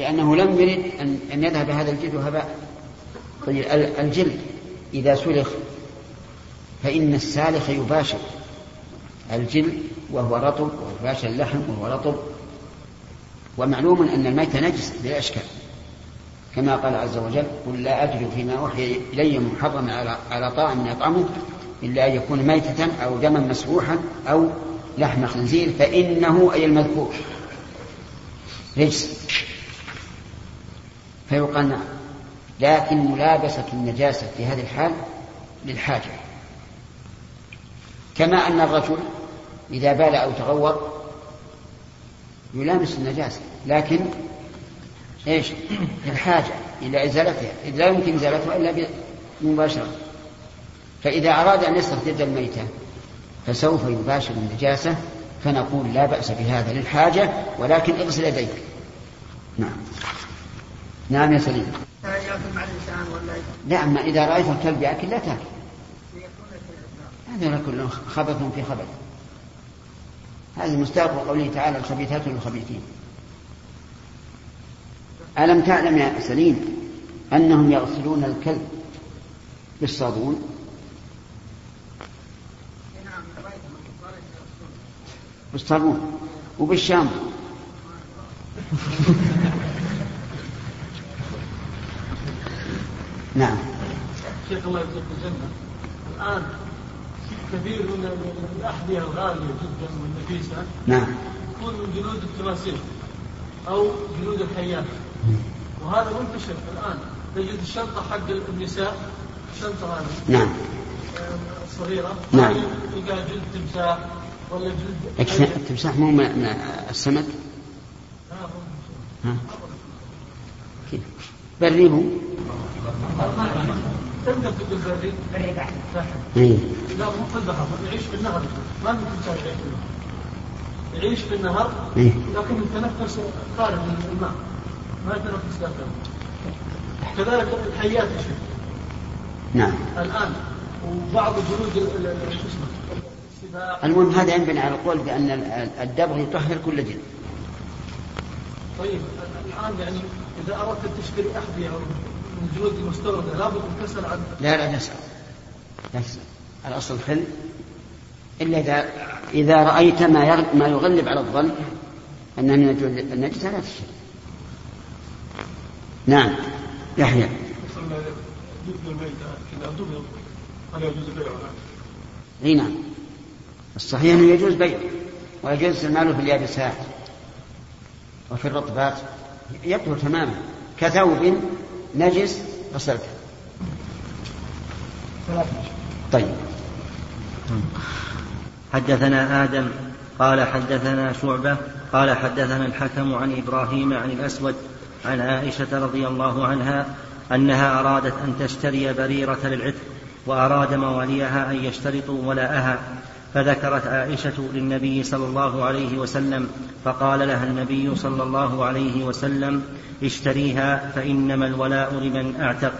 لأنه لم يرد أن, يذهب هذا الجلد هباء طيب الجلد إذا سلخ فإن السالخ يباشر. الجلد وهو رطب ويباشر اللحم وهو رطب. ومعلوم أن الميت نجس بلا إشكال كما قال عز وجل قل لا أجد فيما أوحي إلي محرما على طاعم يطعمه إلا أن يكون ميتة أو دما مسفوحا أو لحم خنزير فإنه أي المذكور رجس فيقال نعم. لكن ملابسة النجاسة في هذه الحال للحاجة. كما أن الرجل إذا بال أو تغوط يلامس النجاسة لكن إيش؟ الحاجة إلى إزالتها. إذ لا يمكن إزالتها إلا مباشرة فإذا أراد أن يصرف يد الميتة فسوف يباشر النجاسة فنقول لا بأس بهذا للحاجة ولكن اغسل يديك. نعم. نعم يا سليم. لا أما إذا رأيت الكلب يأكل لا تأكل. هذا كله خبث في خبث. هذا مستغرق قوله تعالى الخبيثات للخبيثين. ألم تعلم يا سليم أنهم يغسلون الكلب بالصابون؟ بالصابون وبالشامبو. نعم. شيخ الله يجزيك الجنة. الآن كثير من الأحذية الغالية جدا والنفيسة. نعم. تكون من جلود التماثيل أو جلود الحيات وهذا منتشر الآن. تجد الشنطة حق النساء الشنطة هذه. نعم. صغيرة. نعم. يلقى جلد تمساح ولا جلد التمساح مو من السمك؟ ها؟ كيف؟ بري هو بري بري بعد إيه. لا مو في البحر يعيش في النهر. ما ممكن تمساح يعيش في النهر يعيش في النهر. لكن يتنفس خارج الماء. ما يتنفس داخل كذلك الحيات يا شيخ. نعم. الآن وبعض جلود المهم هذا ينبني على القول بأن الدبغ يطهر كل جلد طيب الآن يعني إذا أردت تشتري أحذية من جلود المستورده لابد أن تسأل عن لا لا تسال لا تسأل. الأصل خل إلا إذا إذا رأيت ما ما يغلب على الظن انه من النجس لا تشتري نعم. يحيى. أي نعم. الصحيح أنه يجوز بيع ويجوز استعماله في اليابسات وفي الرطبات. يطهر تماما. كثوب نجس؟ غسلته طيب. حدثنا آدم قال حدثنا شعبة قال حدثنا الحكم عن إبراهيم عن الأسود عن عائشة رضي الله عنها أنها أرادت أن تشتري بريرة للعتق وأراد مواليها أن يشترطوا ولاءها. فذكرت عائشة للنبي صلى الله عليه وسلم فقال لها النبي صلى الله عليه وسلم اشتريها فإنما الولاء لمن أعتق.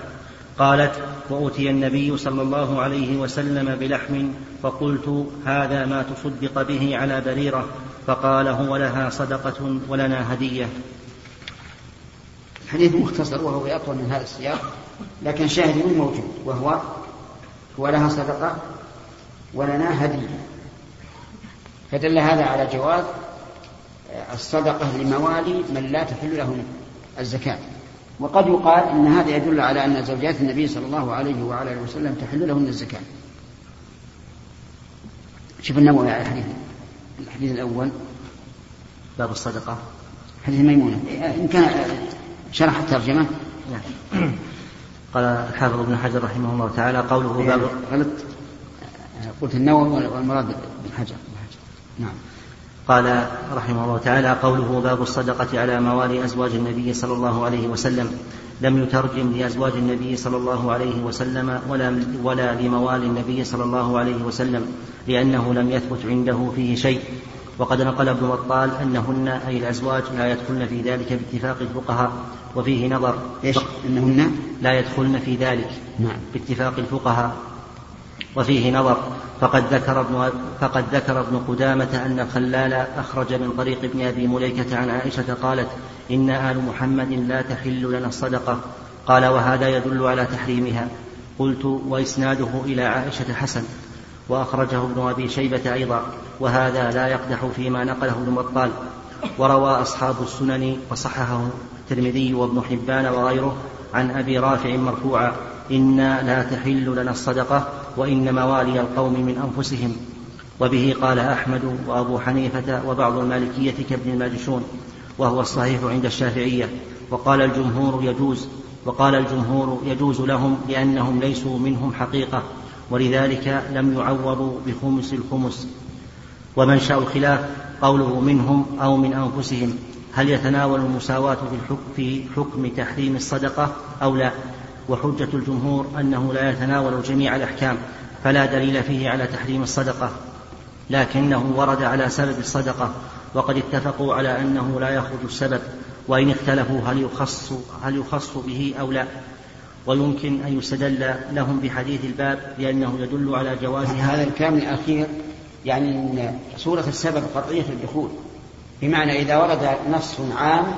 قالت وأتي النبي صلى الله عليه وسلم بلحم فقلت هذا ما تصدق به على بريرة. فقال هو لها صدقة ولنا هدية. حديث مختصر وهو أطول من هذا السياق لكن شاهد موجود وهو ولها صدقة ولنا هدية فدل هذا على جواز الصدقة لموالي من لا تحل لهم الزكاة. وقد يقال أن هذا يدل على أن زوجات النبي صلى الله عليه وعلى آله وسلم تحل لهن الزكاة. شوف النووي على الحديث الحديث الأول. باب الصدقة. حديث ميمونة. إن كان شرح الترجمة. نعم. قال الحافظ ابن حجر رحمه الله تعالى قوله باب غلط. قلت النووي والمراد بن حجر. نعم. قال رحمه الله تعالى قوله باب الصدقة على موالي أزواج النبي صلى الله عليه وسلم. لم يترجم لأزواج النبي صلى الله عليه وسلم ولا ولا لموالي النبي صلى الله عليه وسلم لأنه لم يثبت عنده فيه شيء. وقد نقل ابن بطال أنهن أي الأزواج لا يدخلن في ذلك باتفاق الفقهاء وفيه نظر. إيش؟ أنهن؟ لا يدخلن في ذلك نعم. باتفاق الفقهاء. وفيه نظر فقد ذكر ابن فقد ذكر ابن قدامة أن الخلال أخرج من طريق ابن أبي مليكة عن عائشة قالت إن آل محمد لا تحل لنا الصدقة. قال وهذا يدل على تحريمها. قلت وإسناده إلى عائشة حسن. وأخرجه ابن أبي شيبة أيضا. وهذا لا يقدح فيما نقله ابن بطال. وروى أصحاب السنن وصححه الترمذي وابن حبان وغيره عن أبي رافع مرفوعا إنا لا تحل لنا الصدقة. وإن موالي القوم من أنفسهم. وبه قال أحمد وأبو حنيفة وبعض المالكية كابن الماجشون وهو الصحيح عند الشافعية. وقال الجمهور يجوز وقال الجمهور يجوز لهم لأنهم ليسوا منهم حقيقة ولذلك لم يعوضوا بخمس الخمس. ومنشأ الخلاف قوله منهم أو من أنفسهم هل يتناول المساواة في في حكم تحريم الصدقة أو لا؟ وحجة الجمهور أنه لا يتناول جميع الأحكام فلا دليل فيه على تحريم الصدقة. لكنه ورد على سبب الصدقة وقد اتفقوا على أنه لا يخرج السبب وإن اختلفوا هل يخص هل يخص به أو لا. ويمكن أن يستدل لهم بحديث الباب لأنه يدل على جواز هذا الكلام الأخير يعني أن صورة السبب قطعية الدخول بمعنى إذا ورد نص عام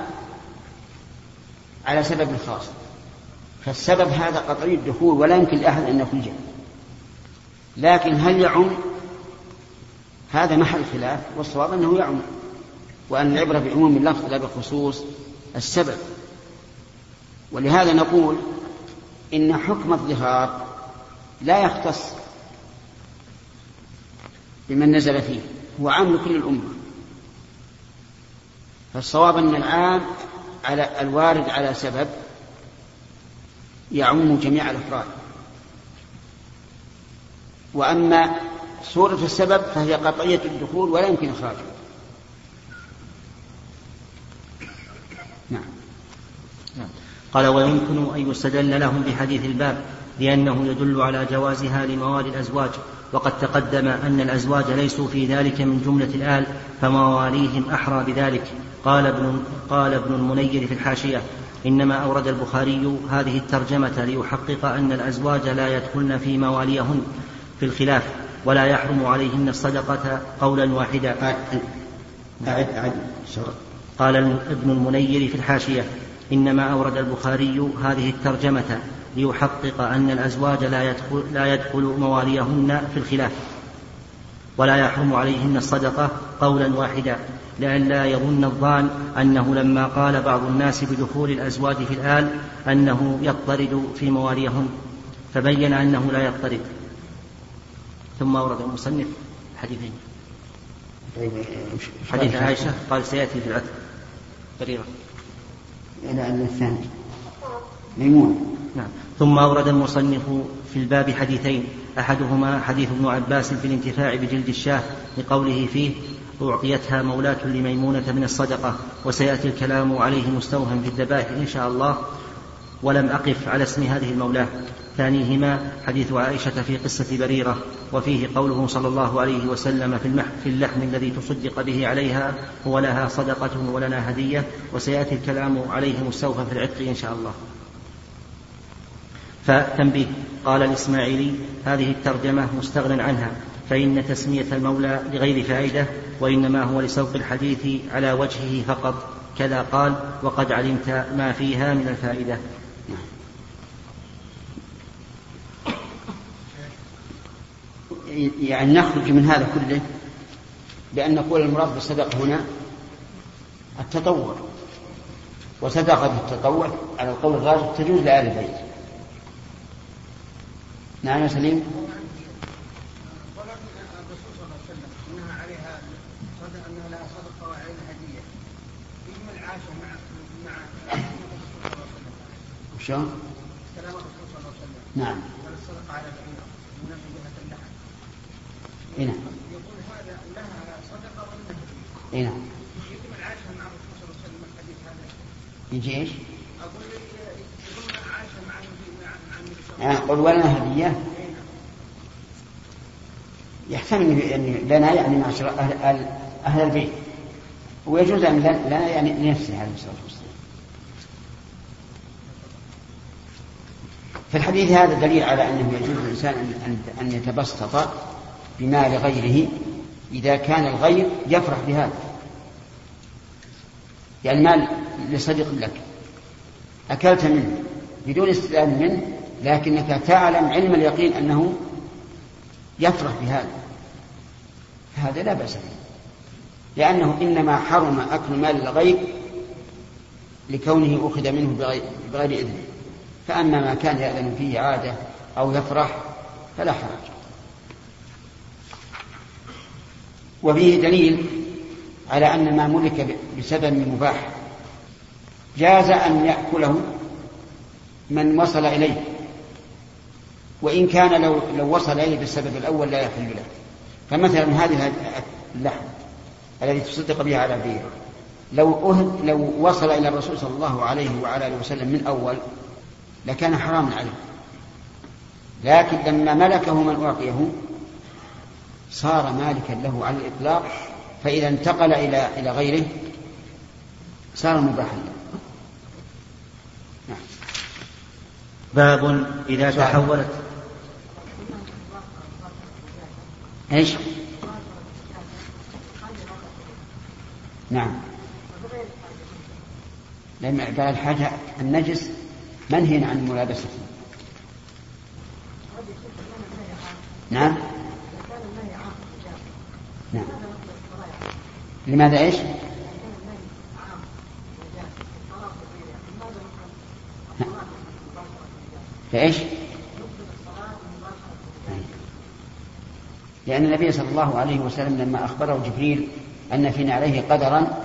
على سبب خاص. فالسبب هذا قطعي الدخول ولا يمكن لأحد أن يخرجه لكن هل يعم؟ هذا محل خلاف والصواب أنه يعم. وأن العبرة بعموم اللفظ لا بخصوص السبب. ولهذا نقول إن حكم الظهار لا يختص بمن نزل فيه هو عام لكل الأمة. فالصواب أن العام على الوارد على سبب يعم جميع الأفراد. وأما صورة السبب فهي قطعية الدخول ولا يمكن إخراجه نعم. نعم قال ويمكن أن يستدل لهم بحديث الباب لأنه يدل على جوازها لموالي الأزواج وقد تقدم أن الأزواج ليسوا في ذلك من جملة الآل فمواليهم أحرى بذلك. قال ابن, قال ابن المنير في الحاشية إنما أورد البخاري هذه الترجمة ليحقق أن الأزواج لا يدخلن في مواليهن في الخلاف ولا يحرم عليهن الصدقة قولا واحدا. أعد أعد قال ابن المنير في الحاشية إنما أورد البخاري هذه الترجمة ليحقق أن الأزواج لا يدخل, لا يدخل مواليهن في الخلاف. ولا يحرم عليهن الصدقة قولا واحدا لئلا يظن الظان أنه لما قال بعض الناس بدخول الأزواج في الآل أنه يضطرد في مواليهن فبين أنه لا يضطرد ثم أورد المصنف حديثين. طيب، حديث عائشة قال سيأتي في العتق بريرة. إلى أن الثاني. ميمون. نعم. ثم أورد المصنف في الباب حديثين. أحدهما حديث ابن عباس في الانتفاع بجلد الشاه لقوله فيه أعطيتها مولاة لميمونة من الصدقة وسيأتي الكلام عليه مستوهم في الذبائح إن شاء الله ولم أقف على اسم هذه المولاة. ثانيهما حديث عائشة في قصة بريرة وفيه قوله صلى الله عليه وسلم في, في اللحم الذي تصدق به عليها هو لها صدقة ولنا هدية. وسيأتي الكلام عليه مستوفى في العتق إن شاء الله. فتنبيه. قال الإسماعيلي هذه الترجمة مستغن عنها فإن تسمية المولى لغير فائدة وإنما هو لسوق الحديث على وجهه فقط. كذا قال وقد علمت ما فيها من الفائدة. يعني نخرج من هذا كله بأن نقول المراد بالصدقة هنا التطوع. وصدقة التطوع على القول الراجح تجوز لآل البيت نعم يا سليم شلون؟ الرسول صلى الله عليه وسلم نعم الصدقة على من جهة اللحم اي نعم يقول هذا لها صدقة ولا اي نعم عاشها مع الرسول صلى الله عليه وسلم الحديث هذا يجي إيش؟ أقول يقول من عاشها مع النبي مع قل ولنا هدية. يحتمل يعني لنا يعني معشر أهل, أهل, البيت. ويجوز أن لنا يعني لنفسه عليه الصلاة والسلام. في الحديث هذا دليل على أنه يجوز للإنسان أن يتبسط بمال غيره إذا كان الغير يفرح بهذا. يعني مال لصديق لك. أكلت منه بدون استئذان منه لكنك تعلم علم اليقين أنه يفرح بهذا. هذا لا بأس به. لأنه إنما حرم أكل مال الغير لكونه أخذ منه بغير, إذنه. فأما ما كان يأذن فيه عادة أو يفرح فلا حرج. وفيه دليل على أن ما ملك بسبب مباح جاز أن يأكله من وصل إليه. وإن كان لو لو وصل إليه بالسبب الأول لا يحل له. فمثلا هذه اللحم الذي تصدق به على بيع لو أهد لو وصل إلى الرسول صلى الله عليه وعلى آله وسلم من أول لكان حراما عليه. لكن لما ملكه من أعطيه صار مالكا له على الإطلاق فإذا انتقل إلى إلى غيره صار مباحا له. نعم. باب إذا تحولت. إيش؟ نعم لأن قال الحاجة النجس منهي عن ملابسته نعم نعم لماذا إيش؟ فإيش؟ لأن النبي صلى الله عليه وسلم لما أخبره جبريل أن في عليه قدرا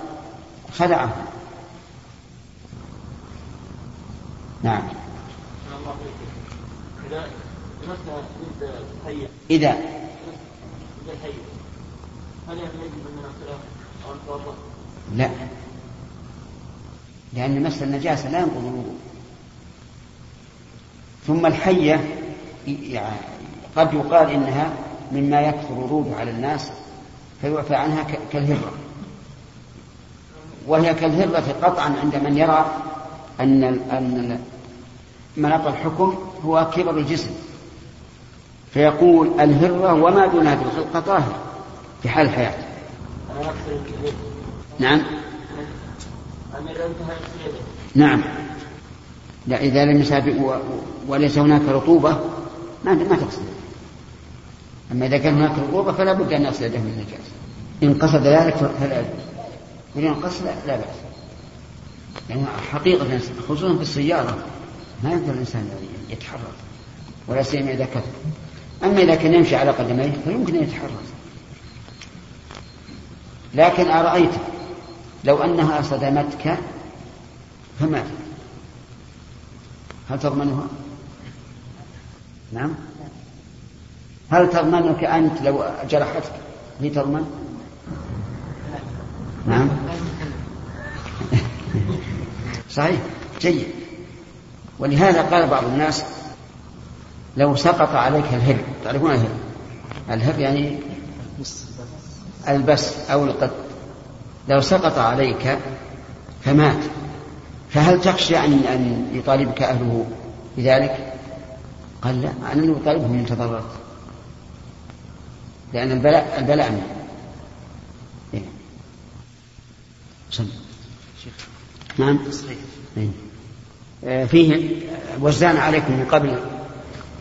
خدعه. نعم. إذا. لا. لأن مس النجاسة لا ينقض الوضوء. ثم الحية يعني قد يقال إنها مما يكثر وروده على الناس فيعفى عنها كالهرة. وهي كالهرة قطعا عند من يرى أن أن مناط الحكم هو كبر الجسم. فيقول الهرة وما دونها في الخلقة طاهر في حال الحياة. نعم؟ نعم. لا إذا لم يسابق وليس هناك رطوبة ما ما تغسل أما إذا كان هناك رطوبة فلا بد أن يغسل يده النجاسة إن قصد ذلك فلا وإن قصد لا, بأس. يعني حقيقة خصوصا في السيارة ما يقدر الإنسان يتحرك ولا سيما إذا كثر. أما إذا كان يمشي على قدميه فيمكن أن يتحرك. لكن أرأيت لو أنها صدمتك فماتت هل تضمنها؟ نعم. هل تضمنك أنت لو جرحتك؟ هي تضمن؟ نعم. صحيح. جيد. ولهذا قال بعض الناس لو سقط عليك الهر تعرفون الهر الهر يعني البس أو القط لو سقط عليك فمات. فهل تخشى أن أن يطالبك أهله بذلك؟ قال لا. أنا اللي أطالبهم إن تضررت لأن البلاء البلاء منه إيه. نعم إيه. آه، فيه وزعنا عليكم من قبل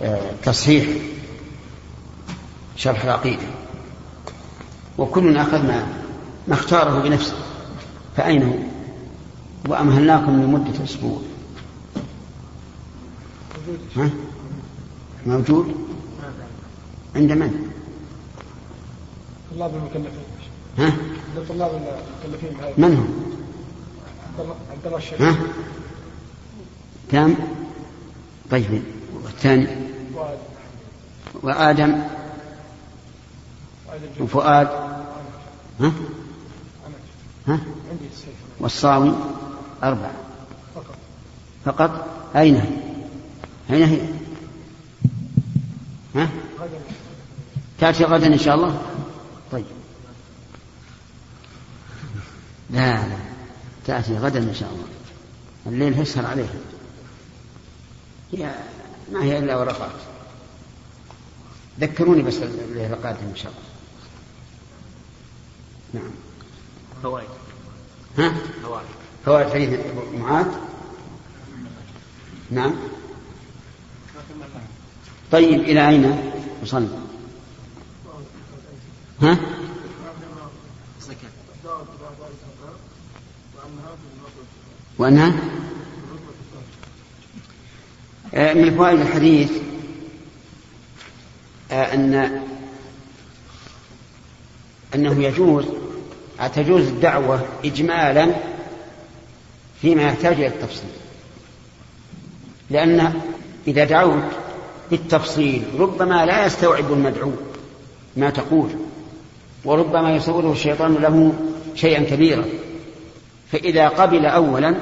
آه، تصحيح شرح العقيدة وكلنا أخذنا ما اختاره بنفسه فأين هو؟ وأمهلناكم لمدة أسبوع ها؟ موجود عند من؟ طلاب المكلفين ها؟ طلاب المكلفين من هم؟ عبد الله الشيخ ها؟ كم؟ طيب والثاني وآدم وفؤاد ها؟ ها؟ والصاوي أربعة فقط فقط أين هي؟ أين هي؟ ها؟ تأتي غدا إن شاء الله؟ لا لا. تأتي غدا إن شاء الله. الليل يسهر عليها. هي ما هي إلا ورقات. ذكروني بس الليلة القادمة إن شاء الله. نعم. فوائد. ها؟ فوائد. فوائد حديث معاذ؟ نعم. طيب إلى أين؟ وصلنا. ها؟ وأنها؟ آه، من فوائد الحديث آه، أن أنه يجوز تجوز الدعوة إجمالا فيما يحتاج إلى التفصيل. لأن إذا دعوت بالتفصيل ربما لا يستوعب المدعو ما تقول وربما يصوره الشيطان له شيئا كبيرا. فإذا قبل أولا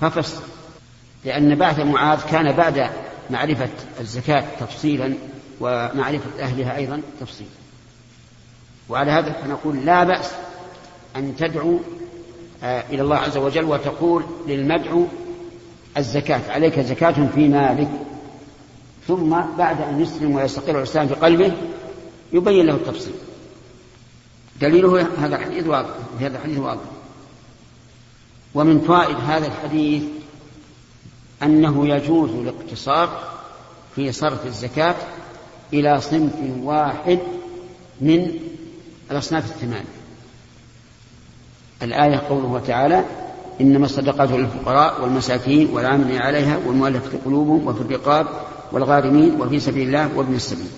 ففصل لأن بعث معاذ كان بعد معرفة الزكاة تفصيلا ومعرفة أهلها أيضا تفصيلا. وعلى هذا فنقول لا بأس أن تدعو آه، إلى الله عز وجل وتقول للمدعو الزكاة عليك زكاة في مالك. ثم بعد أن يسلم ويستقر الإسلام في قلبه يبين له التفصيل. دليله هذا الحديث واضح هذا الحديث واضح. ومن فوائد هذا الحديث أنه يجوز الاقتصار في صرف الزكاة إلى صنف واحد من الأصناف الثمانية الآية قوله تعالى إنما الصدقات للفقراء والمساكين والعاملين عليها والمؤلفة قلوبهم وفي الرقاب والغارمين وفي سبيل الله وابن السبيل.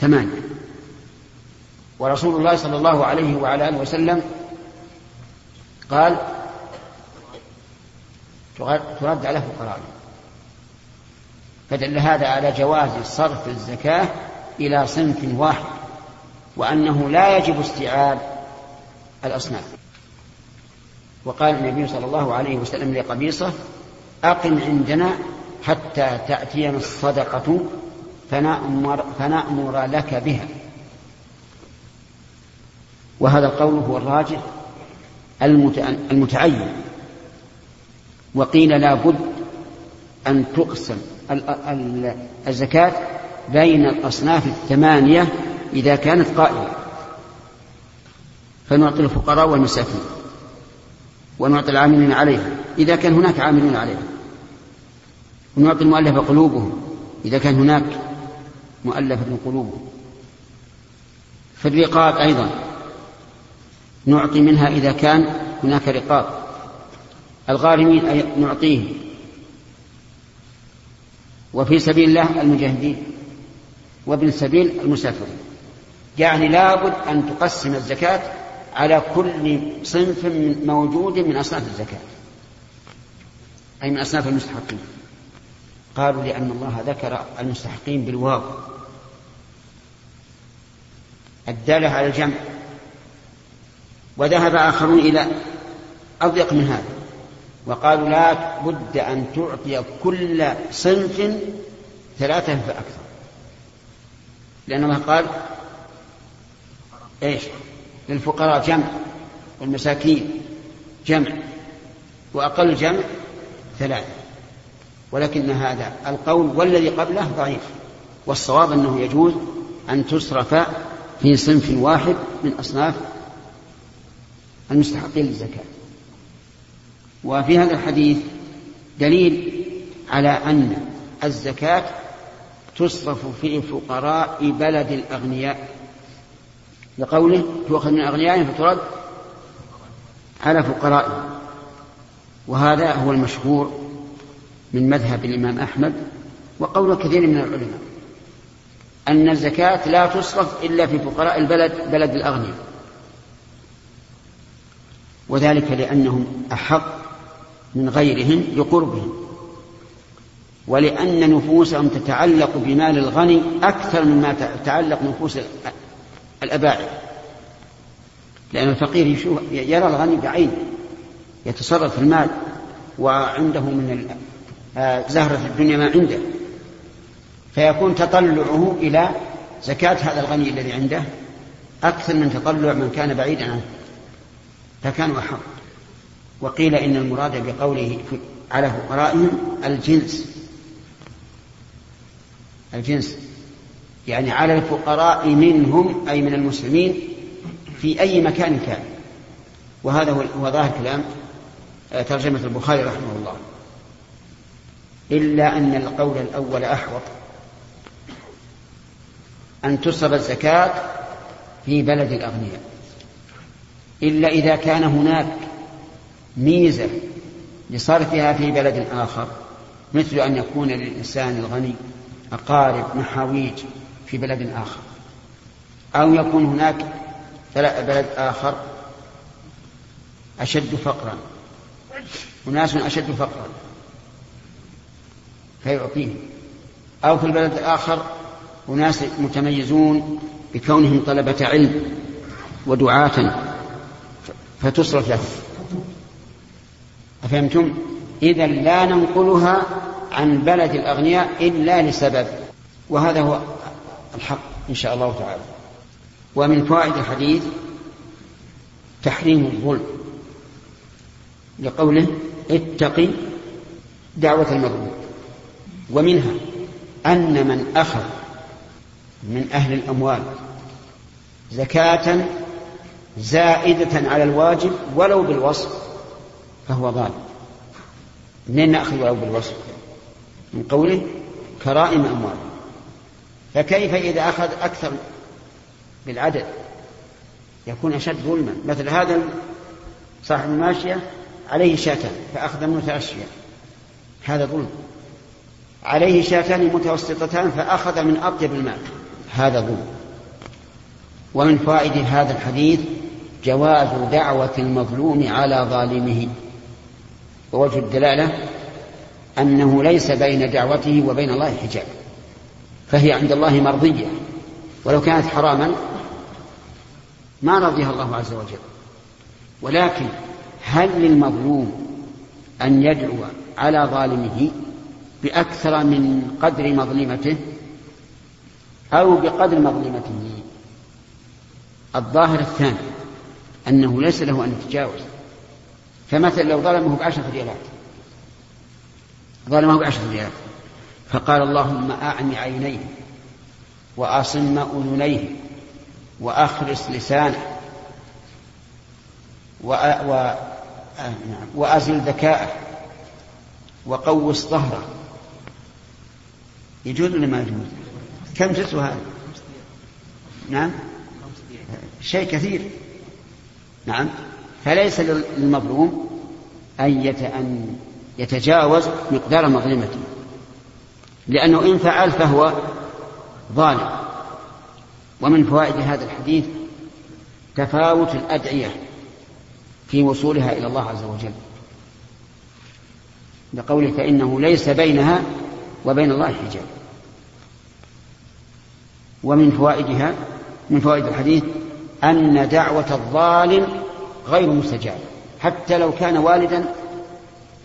ثمانية. ورسول الله صلى الله عليه وعلى آله وسلم قال ترد على فقراء فدل هذا على جواز صرف الزكاة إلى صنف واحد وأنه لا يجب استيعاب الأصناف. وقال النبي صلى الله عليه وسلم لقبيصة أقم عندنا حتى تأتينا الصدقة فنأمر, فنأمر لك بها. وهذا القول هو الراجح المتعين. وقيل لا بد أن تقسم الزكاة بين الأصناف الثمانية إذا كانت قائمة. فنعطي الفقراء والمساكين ونعطي العاملين عليها إذا كان هناك عاملون عليها. ونعطي المؤلفة قلوبهم إذا كان هناك مؤلفة قلوبهم. في الرقاب أيضا نعطي منها إذا كان هناك رقاب. الغارمين نعطيهم. وفي سبيل الله المجاهدين. وابن السبيل المسافرين. يعني لابد أن تقسم الزكاة على كل صنف موجود من أصناف الزكاة. أي من أصناف المستحقين. قالوا لأن الله ذكر المستحقين بالواو. الدالة على الجمع. وذهب آخرون إلى أضيق من هذا. وقالوا لا بد أن تعطي كل صنف ثلاثة فأكثر. لأن الله قال إيش؟ للفقراء جمع والمساكين جمع وأقل جمع ثلاثة. ولكن هذا القول والذي قبله ضعيف والصواب أنه يجوز أن تصرف في صنف واحد من أصناف المستحقين للزكاة. وفي هذا الحديث دليل على أن الزكاة تصرف في فقراء بلد الأغنياء. لقوله تؤخذ من أغنيائهم فترد على فقرائهم. وهذا هو المشهور من مذهب الإمام أحمد وقول كثير من العلماء أن الزكاة لا تصرف إلا في فقراء البلد بلد الأغنياء. وذلك لأنهم أحق من غيرهم لقربهم ولأن نفوسهم تتعلق بمال الغني أكثر مما تتعلق نفوس الأباعد لأن الفقير يشوف يرى الغني بعينه يتصرف في المال وعنده من آه، زهرة الدنيا ما عنده. فيكون تطلعه إلى زكاة هذا الغني الذي عنده أكثر من تطلع من كان بعيدا عنه. فكانوا أحق. وقيل إن المراد بقوله على فقرائهم الجنس. الجنس. يعني على الفقراء منهم أي من المسلمين في أي مكان كان. وهذا هو ظاهر كلام آه، ترجمة البخاري رحمه الله. إلا أن القول الأول أحوط. أن تصرف الزكاة في بلد الأغنياء. إلا إذا كان هناك ميزة لصرفها في بلد آخر مثل أن يكون للإنسان الغني أقارب محاويج في بلد آخر. أو يكون هناك بلد آخر أشد فقرا. أناس أشد فقرا. فيعطيهم. أو في البلد الآخر أناس متميزون بكونهم طلبة علم ودعاة. فتصرف له أفهمتم؟ إذا لا ننقلها عن بلد الأغنياء إلا لسبب وهذا هو الحق إن شاء الله تعالى ومن فوائد الحديث تحريم الظلم لقوله اتقي دعوة المظلوم ومنها أن من أخذ من أهل الأموال زكاة زائدة على الواجب ولو بالوصف فهو ظالم منين نأخذ ولو بالوصف؟ من قوله كرائم أموال. فكيف إذا أخذ أكثر بالعدد؟ يكون أشد ظلما. مثل هذا صاحب الماشية عليه شاتان فأخذ منه ثلاث هذا ظلم. عليه شاتان متوسطتان فأخذ من أطيب المال. هذا ظلم. ومن فوائد هذا الحديث جواز دعوة المظلوم على ظالمه. ووجه الدلالة أنه ليس بين دعوته وبين الله حجاب فهي عند الله مرضية. ولو كانت حراما ما رضيها الله عز وجل. ولكن هل للمظلوم أن يدعو على ظالمه بأكثر من قدر مظلمته أو بقدر مظلمته؟ الظاهر الثاني أنه ليس له أن يتجاوز فمثلا لو ظلمه بعشرة ريالات ظلمه بعشرة ريالات فقال اللهم أعن عينيه وأصم أذنيه وأخرس لسانه و... وأزل ذكاءه وقوس ظهره يجوز ولا ما يجوز؟ كم تسوى هذا؟ نعم شيء كثير نعم. فليس للمظلوم أن يتجاوز مقدار مظلمته لأنه إن فعل فهو ظالم. ومن فوائد هذا الحديث تفاوت الأدعية في وصولها إلى الله عز وجل. لقوله فإنه ليس بينها وبين الله حجاب. ومن فوائدها من فوائد الحديث أن دعوة الظالم غير مستجابة حتى لو كان والدا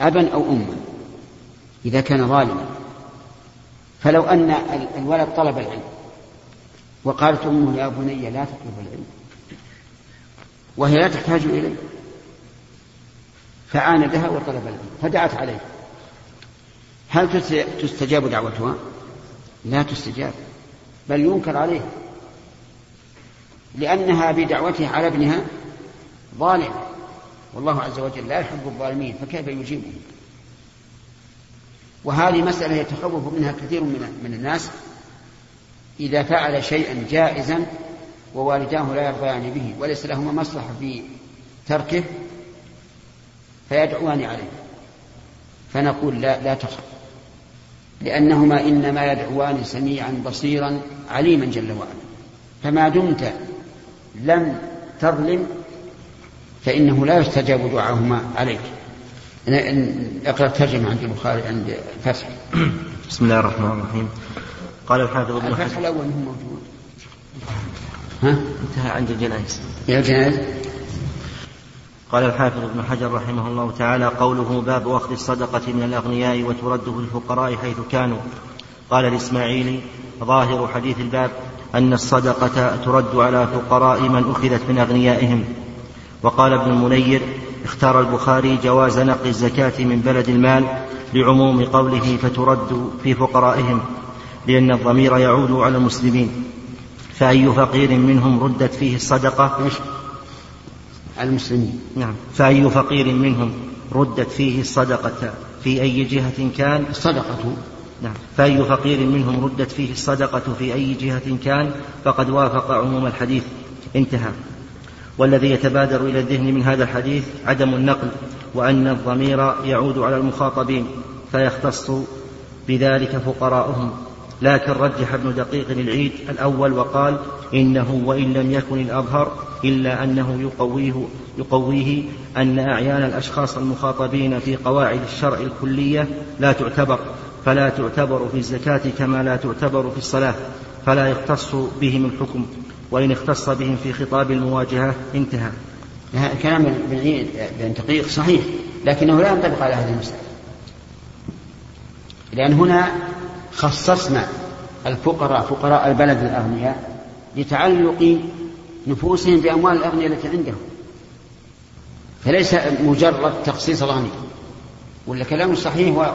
أبا أو أما إذا كان ظالما. فلو أن الولد طلب العلم وقالت أمه يا بني لا تطلب العلم وهي لا تحتاج إليه فعاندها وطلب العلم فدعت عليه. هل تستجاب دعوتها؟ لا تستجاب بل ينكر عليها. لأنها بدعوتها على ابنها ظالم. والله عز وجل لا يحب الظالمين فكيف يجيبهم؟ وهذه مسألة يتخوف منها كثير من, من الناس إذا فعل شيئا جائزا ووالداه لا يرضيان به وليس لهما مصلحة في تركه فيدعوان عليه. فنقول لا لا تخف. لأنهما إنما يدعوان سميعا بصيرا عليما جل وعلا. فما دمت لم تظلم فإنه لا يستجاب دعاهما عليك. اقرأ الترجمة عند البخاري عند الفتح بسم الله الرحمن الرحيم. قال الحافظ ابن الفتح الأول هو موجود. ها؟ انتهى عند الجنائز. إلى الجنائز قال الحافظ ابن حجر رحمه الله تعالى قوله باب أخذ الصدقة من الأغنياء وترد في الفقراء حيث كانوا قال الإسماعيلي ظاهر حديث الباب أن الصدقة ترد على فقراء من أخذت من أغنيائهم. وقال ابن المنير اختار البخاري جواز نقل الزكاة من بلد المال لعموم قوله فترد في فقرائهم لأن الضمير يعود على المسلمين. فأي فقير منهم ردت فيه الصدقة؟ المسلمين. نعم. فأي فقير منهم ردت فيه الصدقة؟ في أي جهة كان؟ الصدقة. نعم. فأي فقير منهم ردت فيه الصدقة في أي جهة كان فقد وافق عموم الحديث. انتهى. والذي يتبادر إلى الذهن من هذا الحديث عدم النقل وأن الضمير يعود على المخاطبين فيختص بذلك فقراؤهم. لكن رجح ابن دقيق العيد الأول وقال إنه وإن لم يكن الأظهر إلا أنه يقويه, يقويه أن أعيان الأشخاص المخاطبين في قواعد الشرع الكلية لا تعتبر. فلا تعتبر في الزكاة كما لا تعتبر في الصلاة فلا يختص بهم الحكم وإن اختص بهم في خطاب المواجهة انتهى. كلام بن دقيق صحيح لكنه لا ينطبق على هذه المسألة لأن هنا خصصنا الفقراء فقراء البلد الأغنياء لتعلق نفوسهم بأموال الأغنياء التي عندهم. فليس مجرد تخصيص الغني ولا كلام صحيح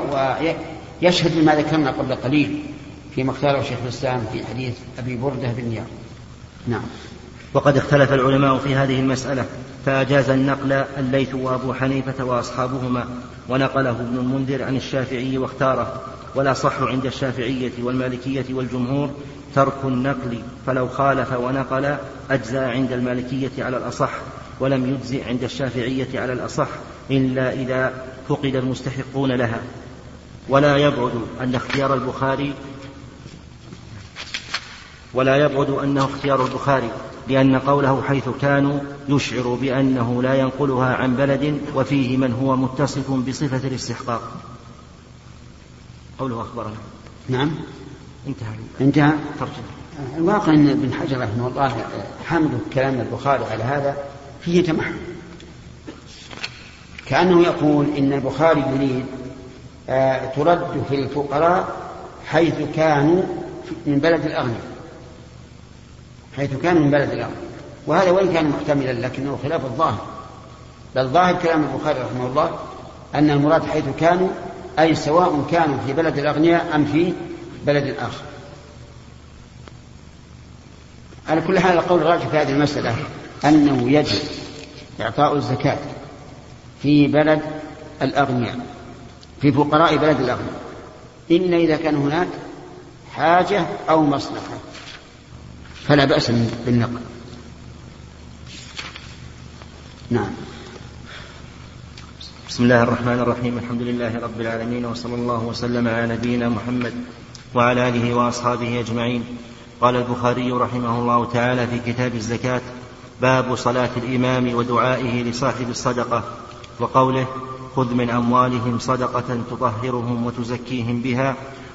ويشهد لما ذكرنا قبل قليل فيما اختاره شيخ الإسلام في حديث أبي بردة بن نيار نعم. وقد اختلف العلماء في هذه المسألة فأجاز النقل الليث وأبو حنيفة وأصحابهما ونقله ابن المنذر عن الشافعي واختاره. ولا صح عند الشافعية والمالكية والجمهور ترك النقل فلو خالف ونقل أجزى عند المالكية على الأصح ولم يجزئ عند الشافعية على الأصح إلا إذا فقد المستحقون لها. ولا يبعد أن اختيار البخاري ولا يبعد أنه اختيار البخاري لأن قوله حيث كانوا يشعر بأنه لا ينقلها عن بلد وفيه من هو متصف بصفة الاستحقاق. قوله أخبرنا. نعم. انتهى. انتهى. الواقع أن ابن حجر رحمه الله حمل كلام البخاري على هذا فيه تمحل كأنه يقول إن البخاري يريد ترد في الفقراء حيث كانوا من بلد الأغنياء. حيث كانوا من بلد الأغنياء. وهذا وإن كان محتملا لكنه خلاف الظاهر. بل ظاهر كلام البخاري رحمه الله أن المراد حيث كانوا أي سواء كانوا في بلد الأغنياء أم في بلد آخر على كل حال القول الراجح في هذه المسألة أنه يجب إعطاء الزكاة في بلد الأغنياء. في فقراء بلد الأغنياء. إلا إذا كان هناك حاجة أو مصلحة فلا بأس بالنقل. نعم. بسم الله الرحمن الرحيم. الحمد لله رب العالمين وصلى الله وسلم على نبينا محمد وعلى آله وأصحابه أجمعين. قال البخاري رحمه الله تعالى في كتاب الزكاة باب صلاة الإمام ودعائه لصاحب الصدقة وقوله خذ من أموالهم صدقة تطهرهم وتزكيهم بها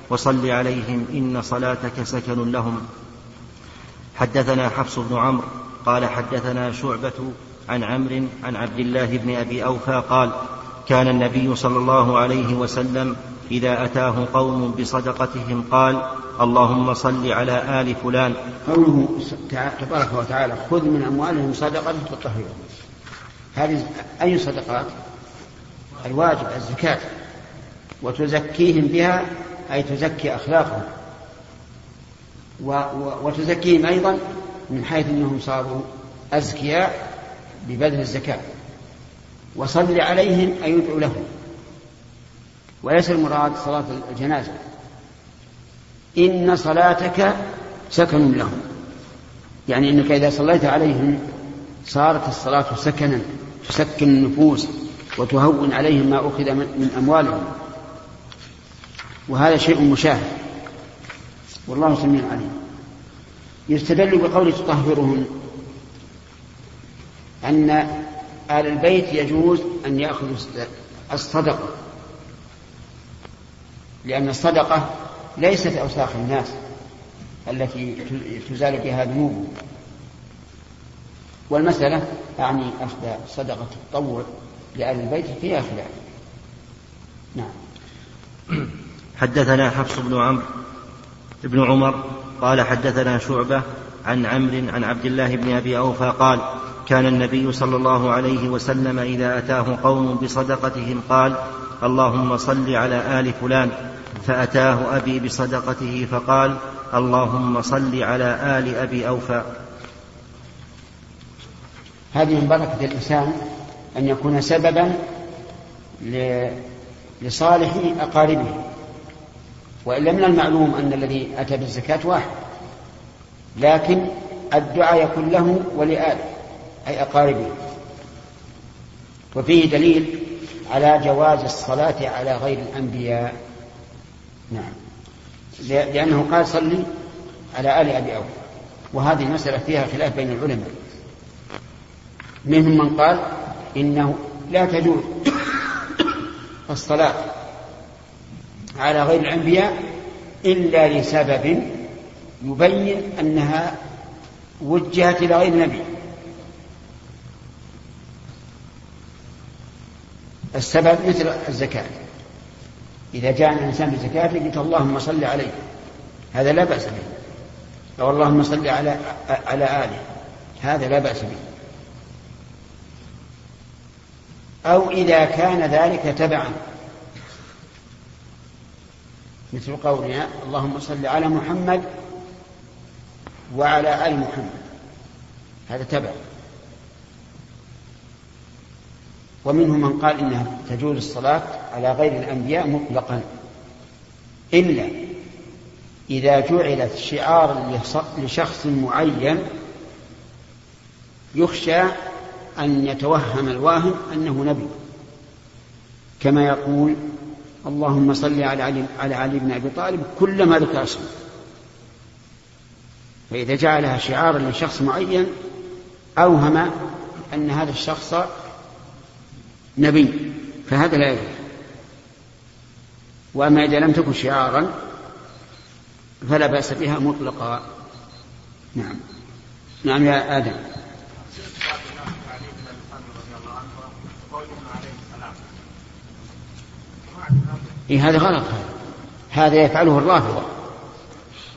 وصل عليهم إن صلاتك سكن لهم. حدثنا حفص بن عمرو قال حدثنا شعبة عن عمرو عن عبد الله بن أبي أوفى قال كان النبي صلى الله عليه وسلم إذا أتاه قوم بصدقتهم قال اللهم صل على آل فلان. قوله تبارك وتعالى خذ من أموالهم صدقة تطهرهم. هذه أي صدقات الواجب الزكاة. وتزكيهم بها أي تزكي أخلاقهم. و و وتزكيهم أيضا من حيث أنهم صاروا أزكياء ببذل الزكاة. وصل عليهم أي يدعو لهم. وليس المراد صلاة الجنازة. إن صلاتك سكن لهم. يعني أنك إذا صليت عليهم صارت الصلاة سكنا تسكن النفوس. وتهون عليهم ما أخذ من أموالهم. وهذا شيء مشاهد. والله سميع عليم. يستدل بقول تطهرهم أن آل البيت يجوز أن يأخذوا الصدقة. لأن الصدقة ليست أوساخ الناس التي تزال بها ذنوبهم. والمسألة أعني أخذ صدقة التطوع. لآل البيت فيها خلاف نعم. حدثنا حفص بن عمرو بن عمر قال حدثنا شعبة عن عمرو عن عبد الله بن أبي أوفى قال كان النبي صلى الله عليه وسلم إذا أتاه قوم بصدقتهم قال اللهم صل على آل فلان. فأتاه أبي بصدقته فقال اللهم صل على آل أبي أوفى. هذه من بركة الإنسان أن يكون سببا لصالح أقاربه. وإلا من المعلوم أن الذي أتى بالزكاة واحد. لكن الدعاء يكون له ولآله أي أقاربه. وفيه دليل على جواز الصلاة على غير الأنبياء. نعم. لأنه قال صلي على آل أبي أوف وهذه مسألة فيها خلاف بين العلماء. منهم من قال إنه لا تجوز الصلاة على غير الأنبياء إلا لسبب يبين أنها وجهت إلى غير النبي. السبب مثل الزكاة. إذا جاء الإنسان بزكاة قلت اللهم صل عليه. هذا لا بأس به. أو اللهم صل على على آله. هذا لا بأس به. أو إذا كان ذلك تبعا. مثل قولنا اللهم صل على محمد وعلى آل محمد. هذا تبع. ومنهم من قال إنها تجوز الصلاة على غير الأنبياء مطلقا. إلا إذا جعلت شعارا لشخص معين يخشى أن يتوهم الواهم أنه نبي. كما يقول اللهم صل على علي, على علي بن أبي طالب كلما ذكر اسمه. فإذا جعلها شعارا لشخص معين أوهم أن هذا الشخص نبي فهذا لا يجوز. وأما إذا لم تكن شعارا فلا بأس بها مطلقا. نعم. نعم يا آدم. إيه هذا غلط. هذا هذا يفعله الرافضة.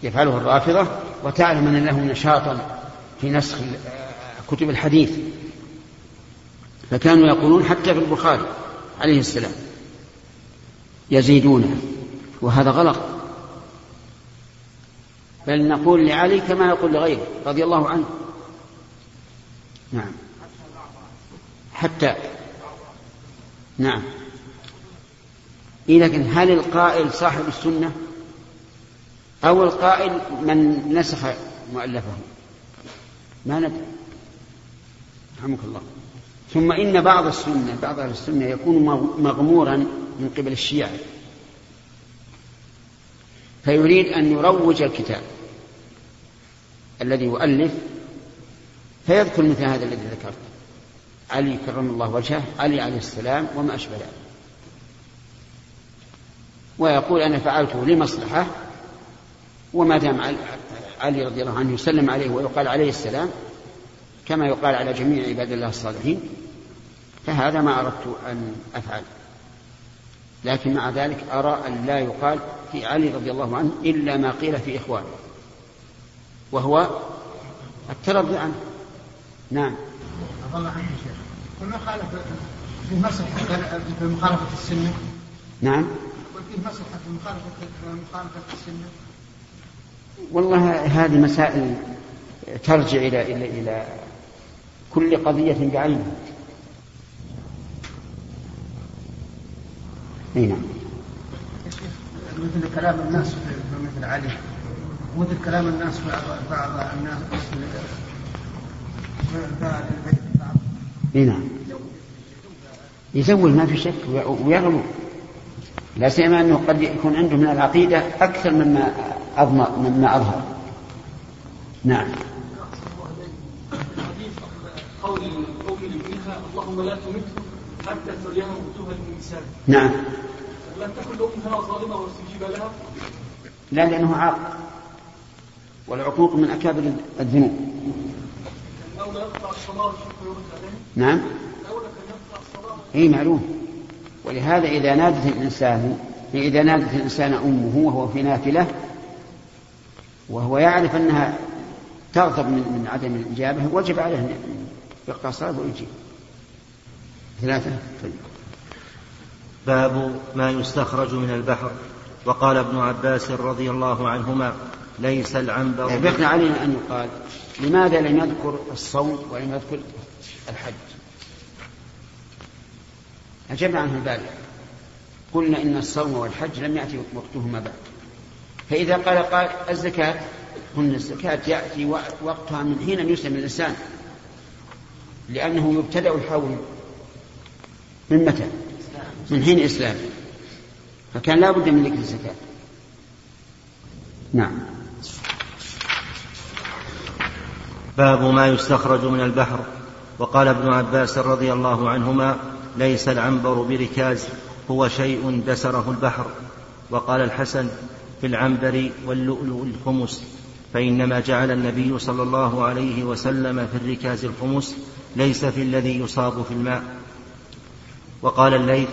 يفعله الرافضة وتعلم أن له نشاطا في نسخ كتب الحديث. فكانوا يقولون حتى في البخاري عليه السلام. يزيدونه. وهذا غلط. بل نقول لعلي كما يقول لغيره رضي الله عنه. نعم. حتى نعم. إيه لكن هل القائل صاحب السنة؟ أو القائل من نسخ مؤلفه؟ ما ندري. رحمك الله. ثم إن بعض السنة بعض أهل السنة يكون مغمورا من قبل الشيعة. فيريد أن يروج الكتاب الذي يؤلف فيذكر مثل هذا الذي ذكرت. علي كرم الله وجهه علي عليه السلام وما أشبه ذلك. ويقول أنا فعلته لمصلحة وما دام علي رضي الله عنه يسلم عليه ويقال عليه السلام كما يقال على جميع عباد الله الصالحين فهذا ما أردت أن أفعل. لكن مع ذلك أرى أن لا يقال في علي رضي الله عنه إلا ما قيل في إخوانه وهو الترضي عنه. نعم. الله عنك شيخ كنا خالف في مصلحة في مخالفة السنة. نعم. مصلحة في مخالفة مخالفة السنة. والله هذه مسائل ترجع إلى إلى إلى كل قضية بعينها. أي نعم. مثل كلام الناس مثل علي. مثل كلام الناس بعض الناس أي نعم. يزول ما في شك ويغلو. لا سيما أنه قد يكون عنده من العقيدة أكثر مما اضمر مما أظهر. نعم. حتى نعم. لم تكن امها ظالمه واستجيب لها لا لأنه عاق. والعقوق من أكابر الذنوب. نعم. إي معلوم. ولهذا إذا نادت الإنسان إذا نادت الإنسان أمه وهو في نافلة وهو يعرف أنها تغضب من, عدم الإجابة وجب عليه أن يقطع الصلاة ويجيب. ثلاثة. طيب. باب ما يستخرج من البحر. وقال ابن عباس رضي الله عنهما ليس العنبر بقي علينا أن يقال لماذا لم يذكر الصوم ولم يذكر الحج؟ أجبنا عنه البارحة قلنا إن الصوم والحج لم يأتي وقتهما بعد. فإذا قال قال الزكاة قلنا الزكاة يأتي وقتها من حين يسلم الإنسان. لأنه يبتدأ الحول من متى؟ من حين إسلامه فكان لا بد من ذكر الزكاة. نعم. باب ما يستخرج من البحر. وقال ابن عباس رضي الله عنهما ليس العنبر بركاز هو شيء دسره البحر. وقال الحسن في العنبر واللؤلؤ الخمس فإنما جعل النبي صلى الله عليه وسلم في الركاز الخمس ليس في الذي يصاب في الماء. وقال الليث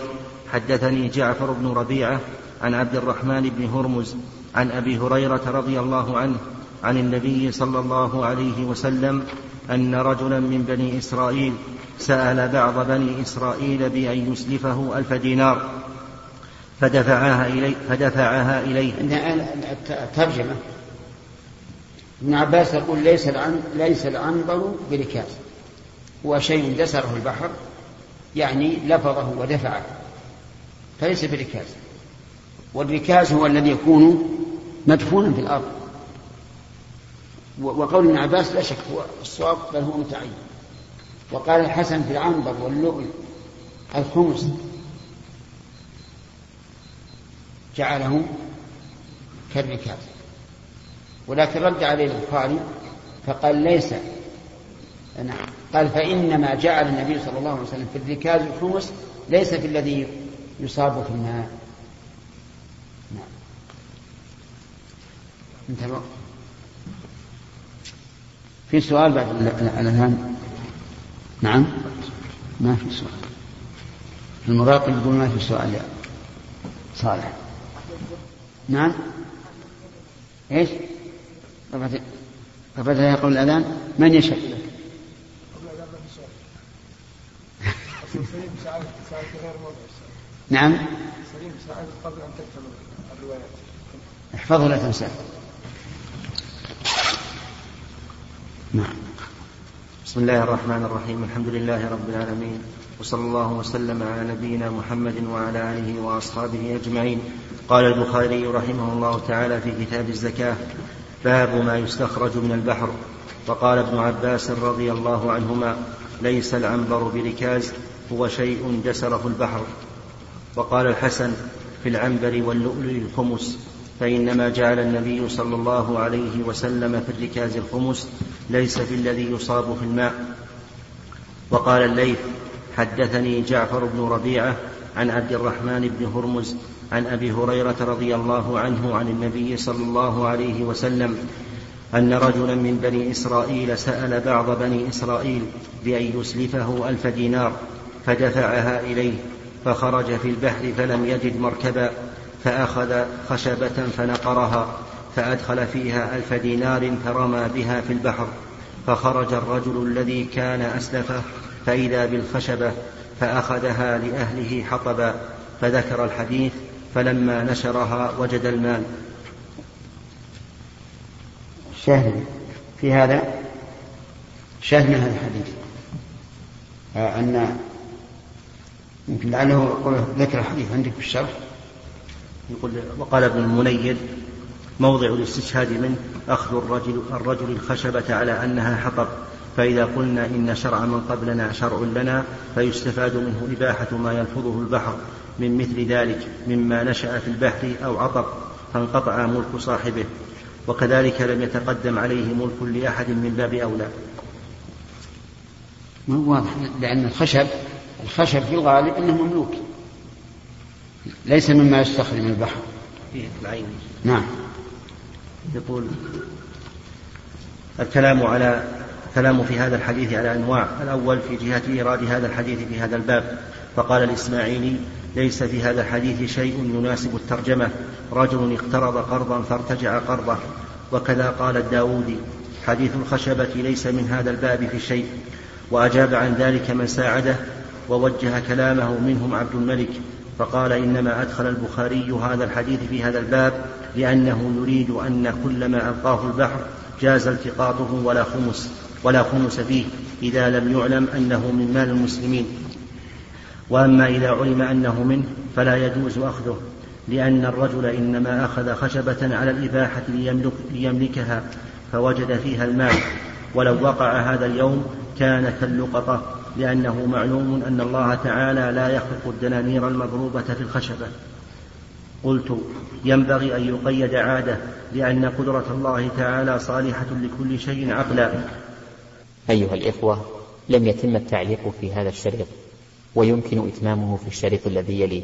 حدثني جعفر بن ربيعة عن عبد الرحمن بن هرمز عن أبي هريرة رضي الله عنه عن النبي صلى الله عليه وسلم أن رجلا من بني إسرائيل سأل بعض بني إسرائيل بأن يسلفه ألف دينار فدفعها إليه فدفعها إليه. الترجمة ابن عباس يقول ليس العن ليس العنبر بركاز هو شيء دسره البحر يعني لفظه ودفعه فليس بركاز والركاز هو الذي يكون مدفونا في الأرض. وقول ابن عباس لا شك هو الصواب بل هو متعين. وقال الحسن في العنبر واللؤلؤ الخمس جعله كالركاز ولكن رد عليه البخاري فقال ليس. نعم قال فإنما جعل النبي صلى الله عليه وسلم في الركاز الخمس ليس في الذي يصاب في الماء. نعم. في سؤال بعد. الأذان نعم؟ ما في سؤال. المراقب يقول ما في سؤال يا صالح. نعم؟ إيش؟ فبدأ يقول الأذان. من يشهد؟ نعم؟ قبل أن تكتب الروايات احفظه لا تنساه. نعم. بسم الله الرحمن الرحيم. الحمد لله رب العالمين. وصلى الله وسلم على نبينا محمد وعلى آله وأصحابه أجمعين. قال البخاري رحمه الله تعالى في كتاب الزكاة باب ما يستخرج من البحر. وقال ابن عباس رضي الله عنهما ليس العنبر بركاز هو شيء دسره البحر. وقال الحسن في العنبر واللؤلؤ الخمس. فإنما جعل النبي صلى الله عليه وسلم في الركاز الخمس ليس في الذي يصاب في الماء. وقال الليث حدثني جعفر بن ربيعة عن عبد الرحمن بن هرمز عن أبي هريرة رضي الله عنه عن النبي صلى الله عليه وسلم أن رجلا من بني إسرائيل سأل بعض بني إسرائيل بأن يسلفه ألف دينار فدفعها إليه فخرج في البحر فلم يجد مركبا. فأخذ خشبة فنقرها فأدخل فيها ألف دينار فرمى بها في البحر فخرج الرجل الذي كان أسلفه فإذا بالخشبة فأخذها لأهله حطبا فذكر الحديث فلما نشرها وجد المال. شاهد. في هذا شاهد هذا الحديث. أن يمكن لعله ذكر الحديث عندك في الشرح. يقول وقال ابن المنير موضع الاستشهاد منه أخذ الرجل, الرجل الخشبة على أنها حطب فإذا قلنا إن شرع من قبلنا شرع لنا فيستفاد منه إباحة ما يلفظه البحر من مثل ذلك مما نشأ في البحر أو عطب فانقطع ملك صاحبه وكذلك لم يتقدم عليه ملك لأحد من باب أولى. واضح لأن الخشب الخشب في الغالب أنه مملوك. ليس مما يستخرج من البحر. فيه العين. نعم. يقول الكلام على الكلام في هذا الحديث على أنواع. الأول في جهة إيراد هذا الحديث في هذا الباب. فقال الإسماعيلي ليس في هذا الحديث شيء يناسب الترجمة. رجل اقترض قرضا فارتجع قرضه. وكذا قال الداودي حديث الخشبة ليس من هذا الباب في شيء. وأجاب عن ذلك من ساعده ووجه كلامه منهم عبد الملك. فقال إنما أدخل البخاري هذا الحديث في هذا الباب لأنه يريد أن كل ما ألقاه البحر جاز التقاطه ولا خمس ولا خمس فيه إذا لم يعلم أنه من مال المسلمين. وأما إذا علم أنه منه فلا يجوز أخذه لأن الرجل إنما أخذ خشبة على الإباحة ليملك ليملكها فوجد فيها المال. ولو وقع هذا اليوم كان كاللقطة. لأنه معلوم أن الله تعالى لا يخلق الدنانير المضروبة في الخشبة. قلت ينبغي أن يقيد عادة لأن قدرة الله تعالى صالحة لكل شيء عقلا. أيها الإخوة لم يتم التعليق في هذا الشريط ويمكن إتمامه في الشريط الذي يليه.